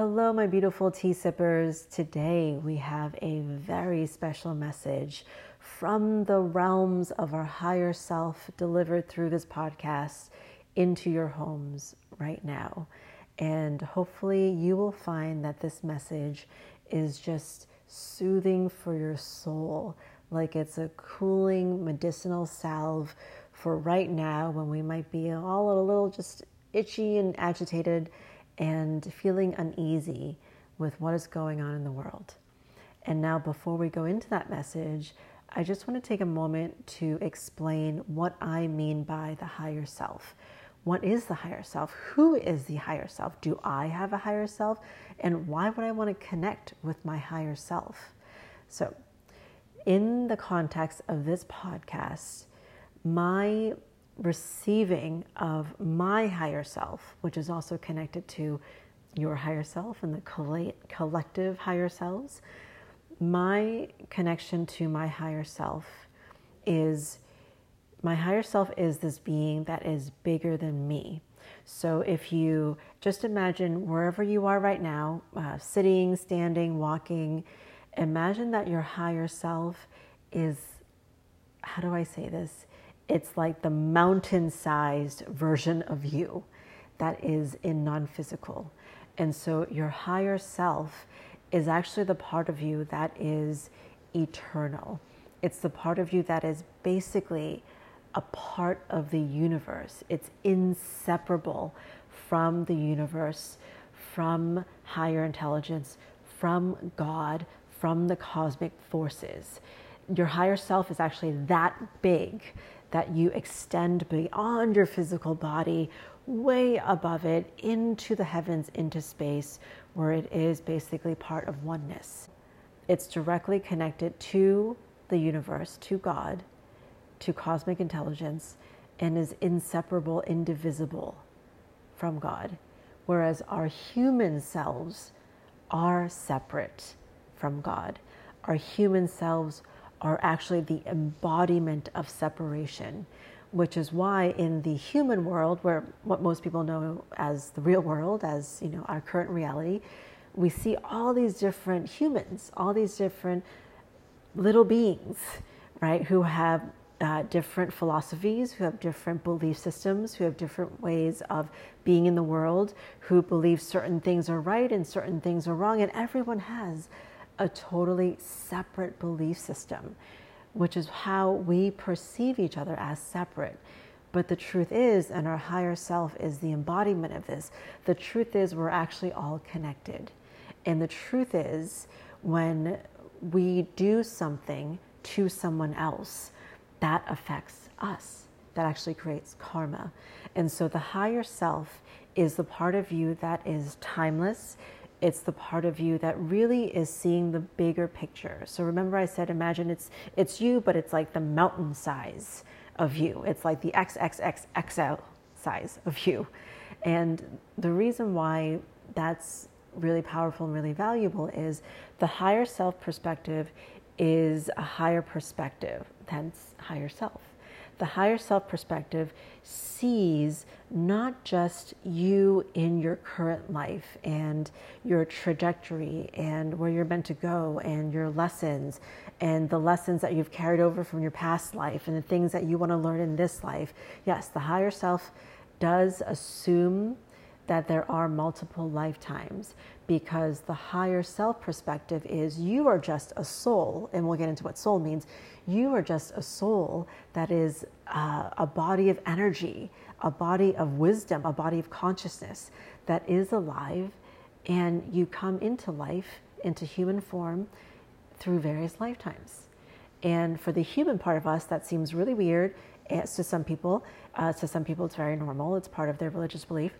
Hello, my beautiful tea sippers. Today we have a very special message from the realms of our higher self delivered through this podcast into your homes right now. And hopefully, you will find that this message is just soothing for your soul, like it's a cooling medicinal salve for right now when we might be all a little just itchy and agitated and feeling uneasy with what is going on in the world. And now, before we go into that message, I just want to take a moment to explain what I mean by the higher self. What is the higher self? Who is the higher self? Do I have a higher self? And why would I want to connect with my higher self? So, in the context of this podcast, my receiving of my higher self, which is also connected to your higher self and the collective higher selves, my connection to my higher self is my higher self is this being that is bigger than me. So if you just imagine wherever you are right now, uh, sitting, standing, walking, imagine that your higher self is, how do I say this? It's like the mountain sized version of you that is in non physical. And so your higher self is actually the part of you that is eternal. It's the part of you that is basically a part of the universe. It's inseparable from the universe, from higher intelligence, from God, from the cosmic forces. Your higher self is actually that big that you extend beyond your physical body, way above it, into the heavens, into space, where it is basically part of oneness. It's directly connected to the universe, to God, to cosmic intelligence, and is inseparable, indivisible from God. Whereas our human selves are separate from God. Our human selves are actually the embodiment of separation, which is why in the human world, where what most people know as the real world, as you know, our current reality, we see all these different humans, all these different little beings, right, who have uh, different philosophies, who have different belief systems, who have different ways of being in the world, who believe certain things are right and certain things are wrong, and everyone has a totally separate belief system, which is how we perceive each other as separate. But the truth is, and our higher self is the embodiment of this, the truth is we're actually all connected. And the truth is, when we do something to someone else, that affects us. That actually creates karma. And so the higher self is the part of you that is timeless, it's the part of you that really is seeing the bigger picture. So remember I said imagine it's it's you but it's like the mountain size of you. It's like the XXXXL size of you. And the reason why that's really powerful and really valuable is the higher self perspective is a higher perspective than higher self the higher self perspective sees not just you in your current life and your trajectory and where you're meant to go and your lessons and the lessons that you've carried over from your past life and the things that you want to learn in this life. Yes, the higher self does assume that there are multiple lifetimes because the higher self perspective is you are just a soul, and we'll get into what soul means. You are just a soul that is uh, a body of energy, a body of wisdom, a body of consciousness that is alive, and you come into life, into human form through various lifetimes. And for the human part of us, that seems really weird. It's to some people, uh, to some people, it's very normal. It's part of their religious belief.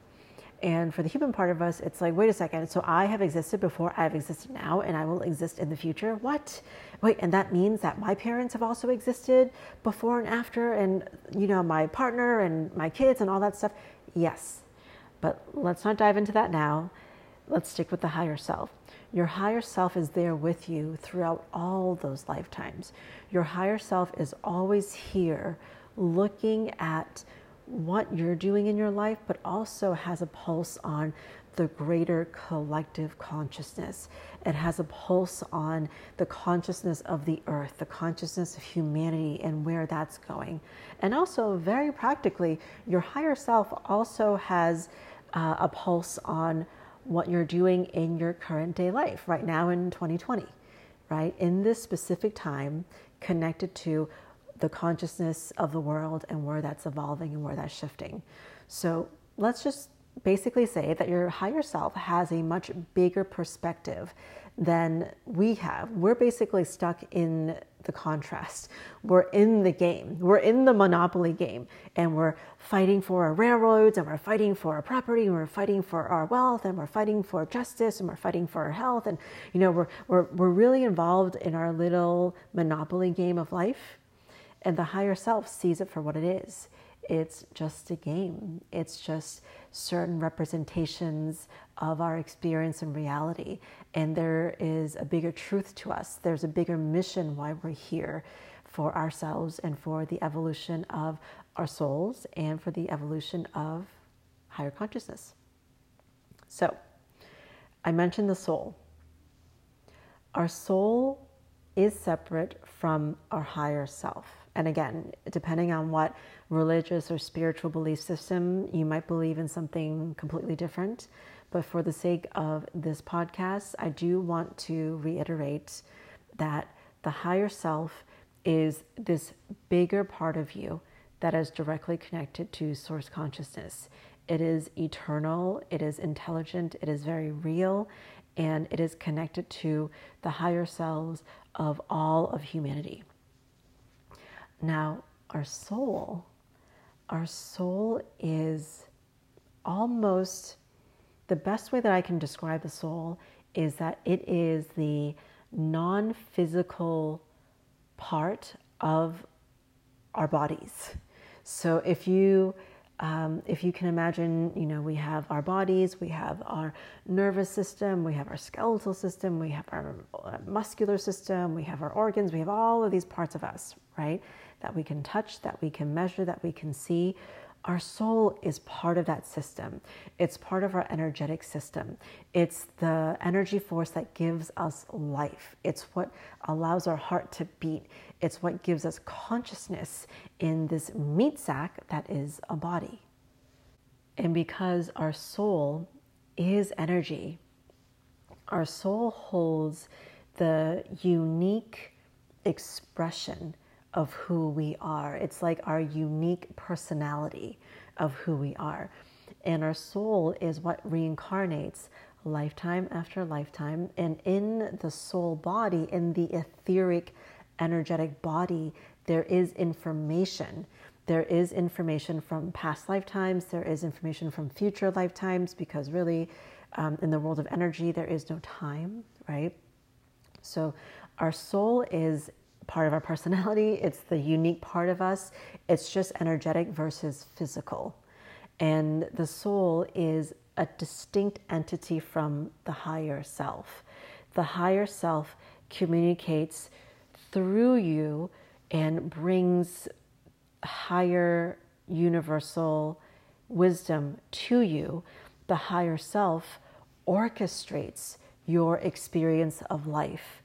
And for the human part of us, it's like, wait a second. So I have existed before, I've existed now, and I will exist in the future. What? Wait, and that means that my parents have also existed before and after, and, you know, my partner and my kids and all that stuff? Yes. But let's not dive into that now. Let's stick with the higher self. Your higher self is there with you throughout all those lifetimes. Your higher self is always here looking at what you're doing in your life, but also has a pulse on the greater collective consciousness. It has a pulse on the consciousness of the earth, the consciousness of humanity, and where that's going. And also, very practically, your higher self also has uh, a pulse on what you're doing in your current day life right now in 2020, right? In this specific time, connected to the consciousness of the world and where that's evolving and where that's shifting. So let's just basically say that your higher self has a much bigger perspective than we have. We're basically stuck in the contrast. We're in the game. We're in the monopoly game and we're fighting for our railroads and we're fighting for our property and we're fighting for our wealth and we're fighting for justice and we're fighting for our health and you know we're we're we're really involved in our little monopoly game of life and the higher self sees it for what it is. It's just a game. It's just certain representations of our experience and reality. And there is a bigger truth to us. There's a bigger mission why we're here for ourselves and for the evolution of our souls and for the evolution of higher consciousness. So, I mentioned the soul. Our soul is separate from our higher self. And again, depending on what religious or spiritual belief system, you might believe in something completely different. But for the sake of this podcast, I do want to reiterate that the higher self is this bigger part of you that is directly connected to source consciousness. It is eternal, it is intelligent, it is very real, and it is connected to the higher selves of all of humanity. Now, our soul, our soul is almost the best way that I can describe the soul is that it is the non physical part of our bodies. So if you um, if you can imagine, you know, we have our bodies, we have our nervous system, we have our skeletal system, we have our uh, muscular system, we have our organs, we have all of these parts of us, right? That we can touch, that we can measure, that we can see. Our soul is part of that system. It's part of our energetic system. It's the energy force that gives us life. It's what allows our heart to beat. It's what gives us consciousness in this meat sack that is a body. And because our soul is energy, our soul holds the unique expression of who we are. It's like our unique personality of who we are. And our soul is what reincarnates lifetime after lifetime. And in the soul body, in the etheric, energetic body, there is information. There is information from past lifetimes, there is information from future lifetimes, because really, um, in the world of energy, there is no time, right? So, our soul is part of our personality, it's the unique part of us. It's just energetic versus physical. And the soul is a distinct entity from the higher self. The higher self communicates through you and brings higher universal wisdom to you. The higher self orchestrates your experience of life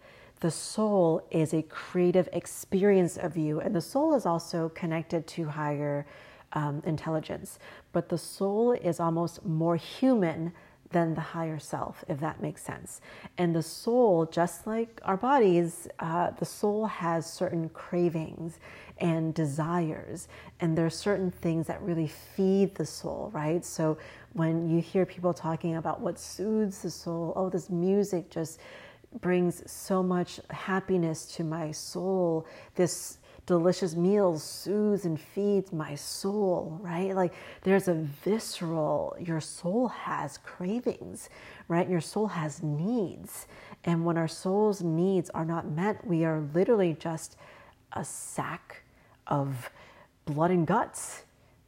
the soul is a creative experience of you, and the soul is also connected to higher um, intelligence. But the soul is almost more human than the higher self, if that makes sense. And the soul, just like our bodies, uh, the soul has certain cravings and desires, and there are certain things that really feed the soul, right? So when you hear people talking about what soothes the soul, oh, this music just brings so much happiness to my soul. This delicious meals soothes and feeds my soul, right? Like there's a visceral, your soul has cravings, right? Your soul has needs. And when our soul's needs are not met, we are literally just a sack of blood and guts,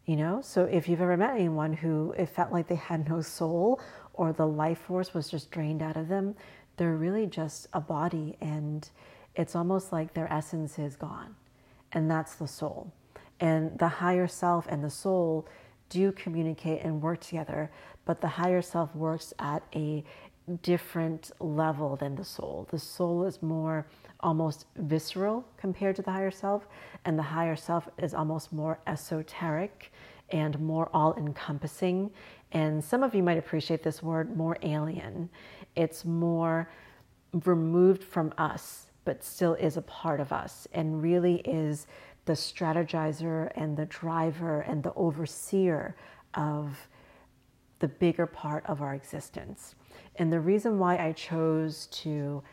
you know? So if you've ever met anyone who it felt like they had no soul or the life force was just drained out of them, they're really just a body and it's almost like their essence is gone. And that's the soul. And the higher self and the soul do communicate and work together, but the higher self works at a different level than the soul. The soul is more almost visceral compared to the higher self, and the higher self is almost more esoteric and more all encompassing. And some of you might appreciate this word more alien. It's more removed from us, but still is a part of us and really is the strategizer and the driver and the overseer of the bigger part of our existence. And the reason why I chose to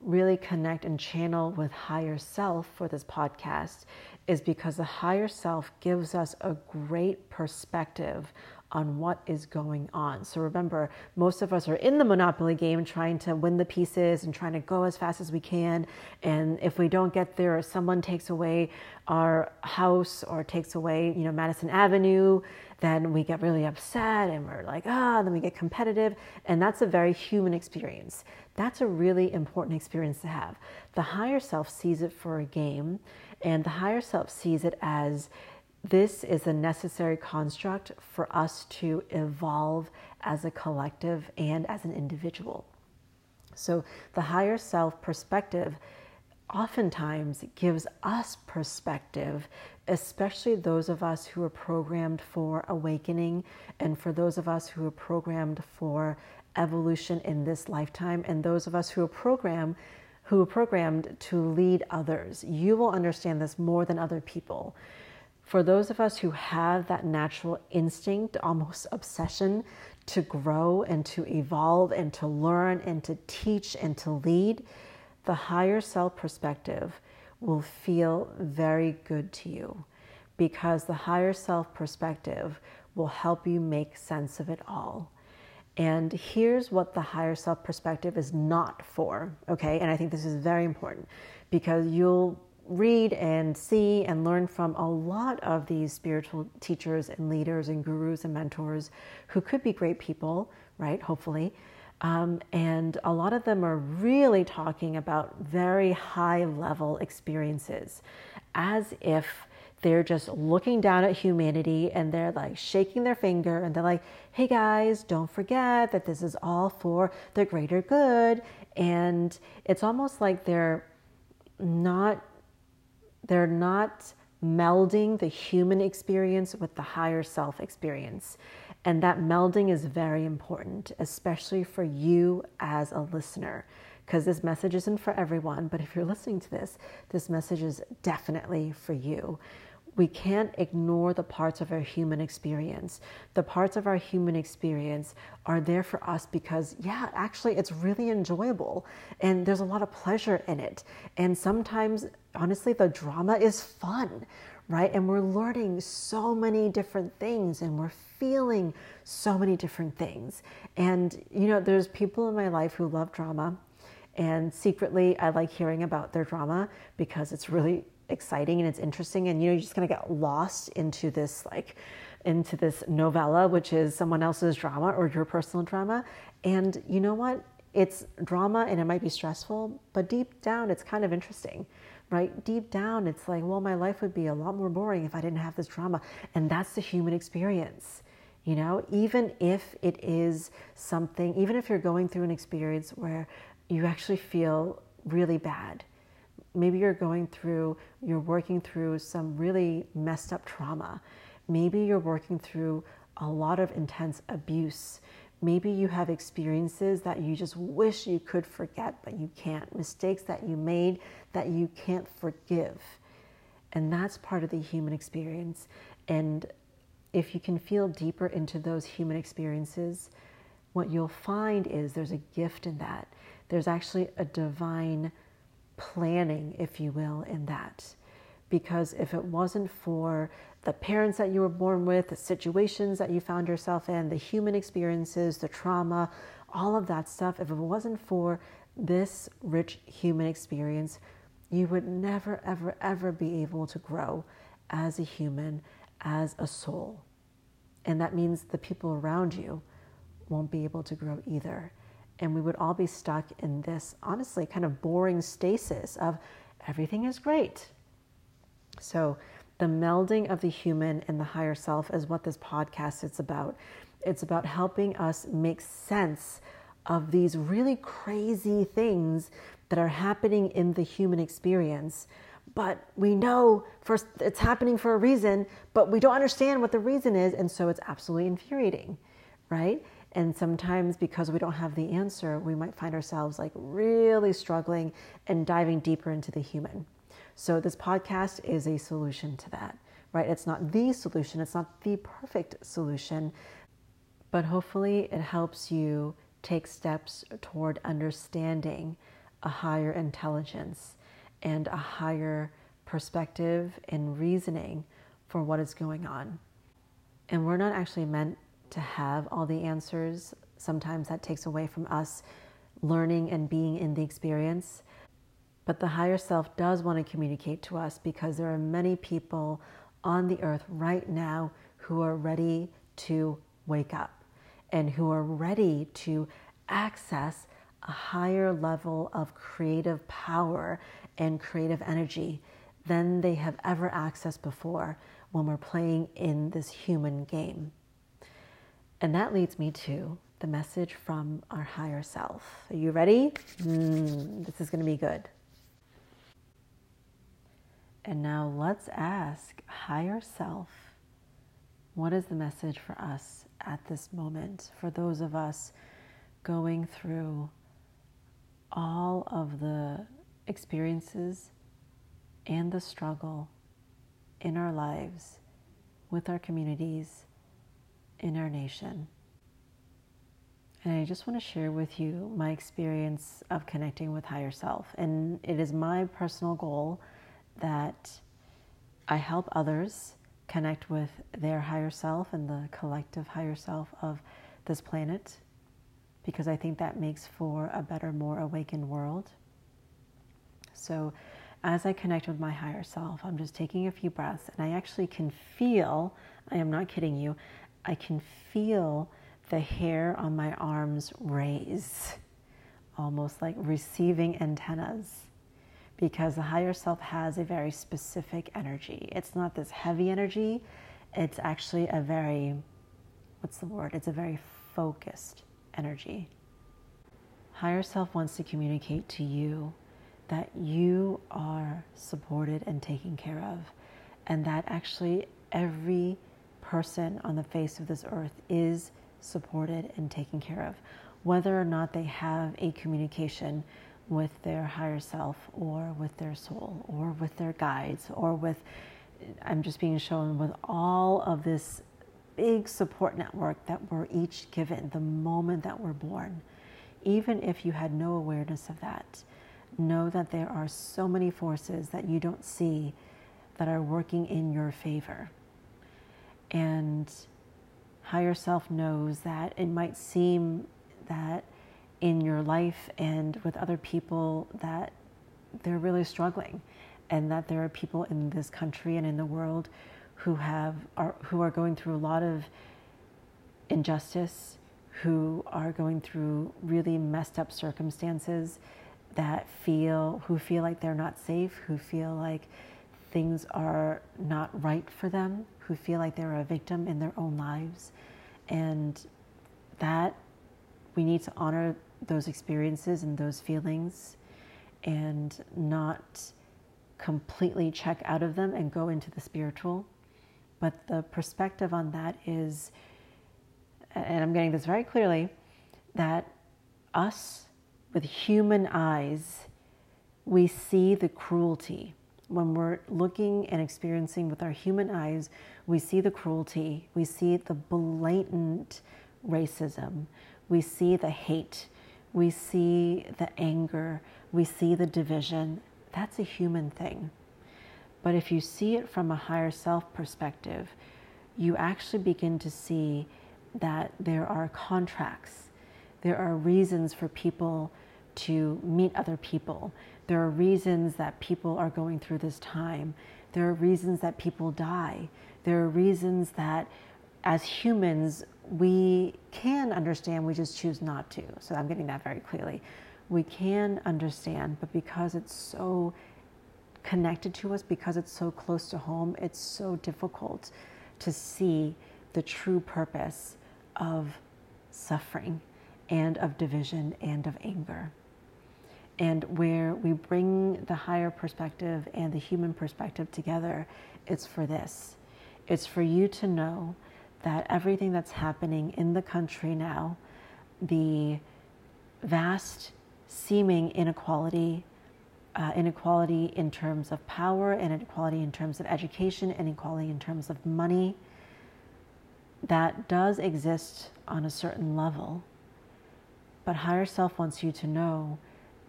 really connect and channel with higher self for this podcast is because the higher self gives us a great perspective on what is going on. So remember, most of us are in the Monopoly game trying to win the pieces and trying to go as fast as we can. And if we don't get there, or someone takes away our house or takes away, you know, Madison Avenue, then we get really upset and we're like, ah, then we get competitive. And that's a very human experience. That's a really important experience to have. The higher self sees it for a game, and the higher self sees it as this is a necessary construct for us to evolve as a collective and as an individual. So, the higher self perspective oftentimes gives us perspective, especially those of us who are programmed for awakening and for those of us who are programmed for evolution in this lifetime and those of us who are programmed who are programmed to lead others. You will understand this more than other people for those of us who have that natural instinct, almost obsession to grow and to evolve and to learn and to teach and to lead, the higher self perspective will feel very good to you because the higher self perspective will help you make sense of it all. And here's what the higher self perspective is not for, okay? And I think this is very important because you'll read and see and learn from a lot of these spiritual teachers and leaders and gurus and mentors who could be great people, right? Hopefully. Um, and a lot of them are really talking about very high level experiences as if they're just looking down at humanity and they're like shaking their finger and they're like, hey guys, don't forget that this is all for the greater good. And it's almost like they're not they're not melding the human experience with the higher self experience. And that melding is very important, especially for you as a listener, because this message isn't for everyone. But if you're listening to this, this message is definitely for you we can't ignore the parts of our human experience. The parts of our human experience are there for us because, yeah, actually, it's really enjoyable and there's a lot of pleasure in it. And sometimes, honestly, the drama is fun, right? And we're learning so many different things and we're feeling so many different things. And, you know, there's people in my life who love drama. And secretly, I like hearing about their drama because it's really exciting and it's interesting and you know you're just going to get lost into this like into this novella which is someone else's drama or your personal drama and you know what it's drama and it might be stressful but deep down it's kind of interesting right deep down it's like well my life would be a lot more boring if i didn't have this trauma. and that's the human experience you know even if it is something even if you're going through an experience where you actually feel really bad maybe you're going through, you're working through some really messed up trauma. Maybe you're working through a lot of intense abuse. Maybe you have experiences that you just wish you could forget, but you can't. Mistakes that you made that you can't forgive. And that's part of the human experience. And if you can feel deeper into those human experiences, what you'll find is there's a gift in that. There's actually a divine planning, if you will, in that. Because if it wasn't for the parents that you were born with, the situations that you found yourself in, the human experiences, the trauma, all of that stuff, if it wasn't for this rich human experience, you would never, ever, ever be able to grow as a human, as a soul. And that means the people around you won't be able to grow either and we would all be stuck in this honestly kind of boring stasis of everything is great. So The melding of the human and the higher self is what this podcast is about. It's about helping us make sense of these really crazy things that are happening in the human experience. But we know first it's happening for a reason, but we don't understand what the reason is, and so it's absolutely infuriating, right? And sometimes because we don't have the answer, we might find ourselves like really struggling and diving deeper into the human. So this podcast is a solution to that, right? It's not the solution, it's not the perfect solution, but hopefully it helps you take steps toward understanding a higher intelligence and a higher perspective and reasoning for what is going on. And we're not actually meant to have all the answers. Sometimes that takes away from us learning and being in the experience. But the higher self does want to communicate to us because there are many people on the earth right now who are ready to wake up and who are ready to access a higher level of creative power and creative energy than they have ever accessed before when we're playing in this human game. And that leads me to the message from our higher self. Are you ready? Mm, this is going to be good. And now let's ask higher self what is the message for us at this moment? For those of us going through all of the experiences and the struggle in our lives, with our communities, in our nation. And I just want to share with you my experience of connecting with higher self. And it is my personal goal that I help others connect with their higher self and the collective higher self of this planet, because I think that makes for a better, more awakened world. So, as I connect with my higher self, I'm just taking a few breaths and I actually can feel, I am not kidding you, I can feel the hair on my arms raise, almost like receiving antennas, because the higher self has a very specific energy. It's not this heavy energy, it's actually a very, what's the word? It's a very focused energy. Higher self wants to communicate to you that you are supported and taken care of, and that actually every person on the face of this earth is supported and taken care of, whether or not they have a communication with their higher self or with their soul or with their guides or with, I'm just being shown with all of this big support network that we're each given the moment that we're born. Even if you had no awareness of that, know that there are so many forces that you don't see that are working in your favor. And higher self knows that it might seem that in your life and with other people that they're really struggling and that there are people in this country and in the world who have are who are going through a lot of injustice who are going through really messed up circumstances that feel who feel like they're not safe who feel like things are not right for them, who feel like they're a victim in their own lives. And that we need to honor those experiences and those feelings and not completely check out of them and go into the spiritual. But the perspective on that is, and I'm getting this very clearly, that us with human eyes, we see the cruelty. When we're looking and experiencing with our human eyes, we see the cruelty, we see the blatant racism, we see the hate, we see the anger, we see the division. That's a human thing. But if you see it from a higher self perspective, you actually begin to see that there are contracts, there are reasons for people to meet other people. There are reasons that people are going through this time. There are reasons that people die. There are reasons that as humans we can understand, we just choose not to. So I'm getting that very clearly. We can understand, but because it's so connected to us because it's so close to home, it's so difficult to see the true purpose of suffering and of division and of anger. And where we bring the higher perspective and the human perspective together, it's for this. It's for you to know that everything that's happening in the country now, the vast seeming inequality, uh, inequality in terms of power, inequality in terms of education, inequality in terms of money, that does exist on a certain level. But higher self wants you to know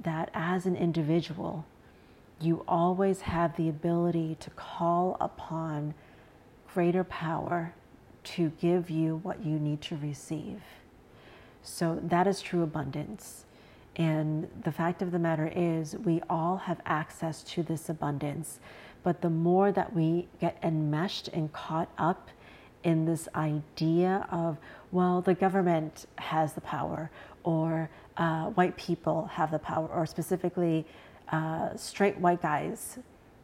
that as an individual, you always have the ability to call upon greater power to give you what you need to receive. So that is true abundance. And the fact of the matter is, we all have access to this abundance. But the more that we get enmeshed and caught up in this idea of, well, the government has the power, or uh, white people have the power, or specifically uh, straight white guys,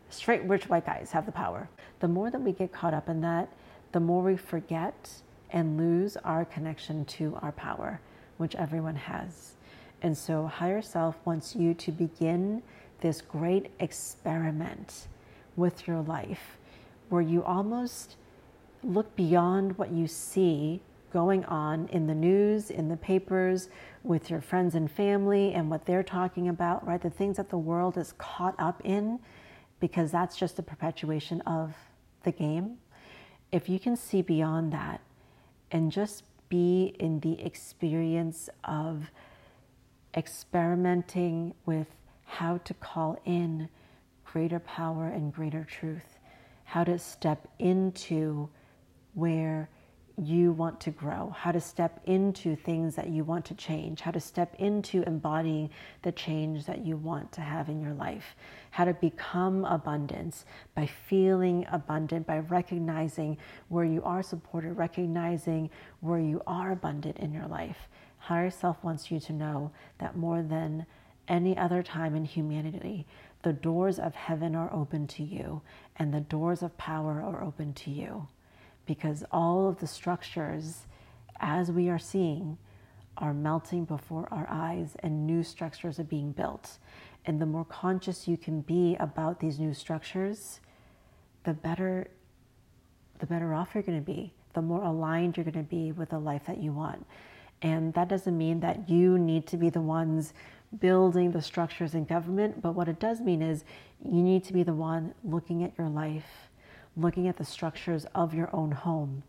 straight rich white guys have the power. The more that we get caught up in that, the more we forget and lose our connection to our power, which everyone has. And so, higher self wants you to begin this great experiment with your life where you almost look beyond what you see going on in the news, in the papers, with your friends and family, and what they're talking about, right? The things that the world is caught up in, because that's just a perpetuation of the game. If you can see beyond that and just be in the experience of experimenting with how to call in greater power and greater truth, how to step into where you want to grow, how to step into things that you want to change, how to step into embodying the change that you want to have in your life, how to become abundance by feeling abundant, by recognizing where you are supported, recognizing where you are abundant in your life. Higher Self wants you to know that more than any other time in humanity, the doors of heaven are open to you and the doors of power are open to you because all of the structures, as we are seeing, are melting before our eyes and new structures are being built. And the more conscious you can be about these new structures, the better the better off you're going to be, the more aligned you're going to be with the life that you want. And that doesn't mean that you need to be the ones building the structures in government, but what it does mean is you need to be the one looking at your life looking at the structures of your own home,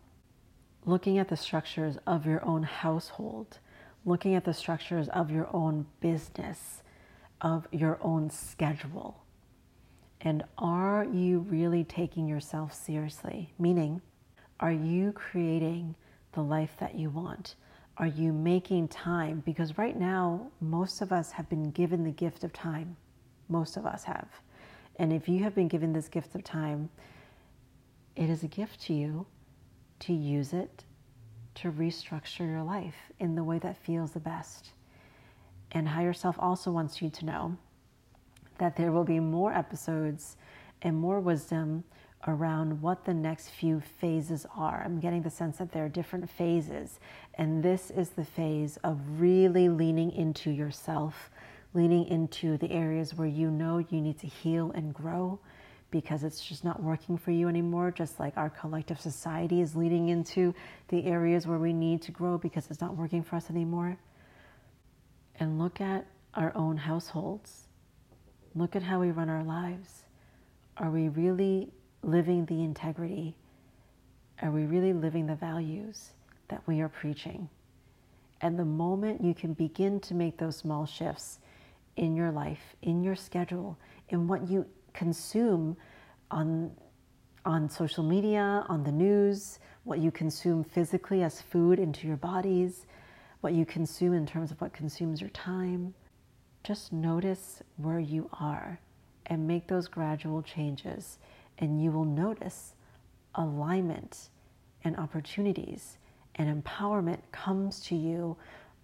looking at the structures of your own household, looking at the structures of your own business, of your own schedule. And are you really taking yourself seriously? Meaning, are you creating the life that you want? Are you making time? Because right now, most of us have been given the gift of time. Most of us have. And if you have been given this gift of time, it is a gift to you to use it to restructure your life in the way that feels the best. And Higher Self also wants you to know that there will be more episodes and more wisdom around what the next few phases are. I'm getting the sense that there are different phases, and this is the phase of really leaning into yourself, leaning into the areas where you know you need to heal and grow because it's just not working for you anymore, just like our collective society is leading into the areas where we need to grow because it's not working for us anymore. And look at our own households. Look at how we run our lives. Are we really living the integrity? Are we really living the values that we are preaching? And the moment you can begin to make those small shifts in your life, in your schedule, in what you consume on on social media, on the news, what you consume physically as food into your bodies, what you consume in terms of what consumes your time. Just notice where you are and make those gradual changes, and you will notice alignment and opportunities and empowerment comes to you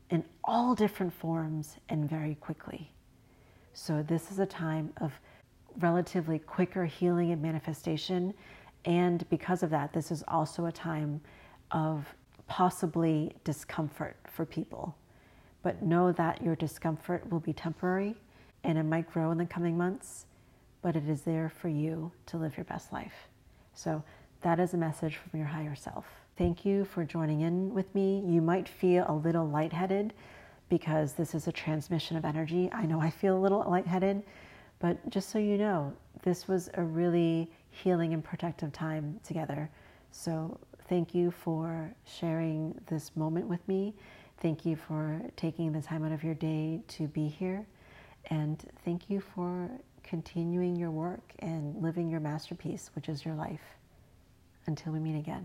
in all different forms and very quickly. So, this is a time of relatively quicker healing and manifestation. And because of that, this is also a time of possibly discomfort for people. But know that your discomfort will be temporary and it might grow in the coming months, but it is there for you to live your best life. So that is a message from your higher self. Thank you for joining in with me. You might feel a little lightheaded because this is a transmission of energy. I know I feel a little lightheaded, but just so you know, this was a really healing and protective time together. So thank you for sharing this moment with me. Thank you for taking the time out of your day to be here. And thank you for continuing your work and living your masterpiece, which is your life. Until we meet again.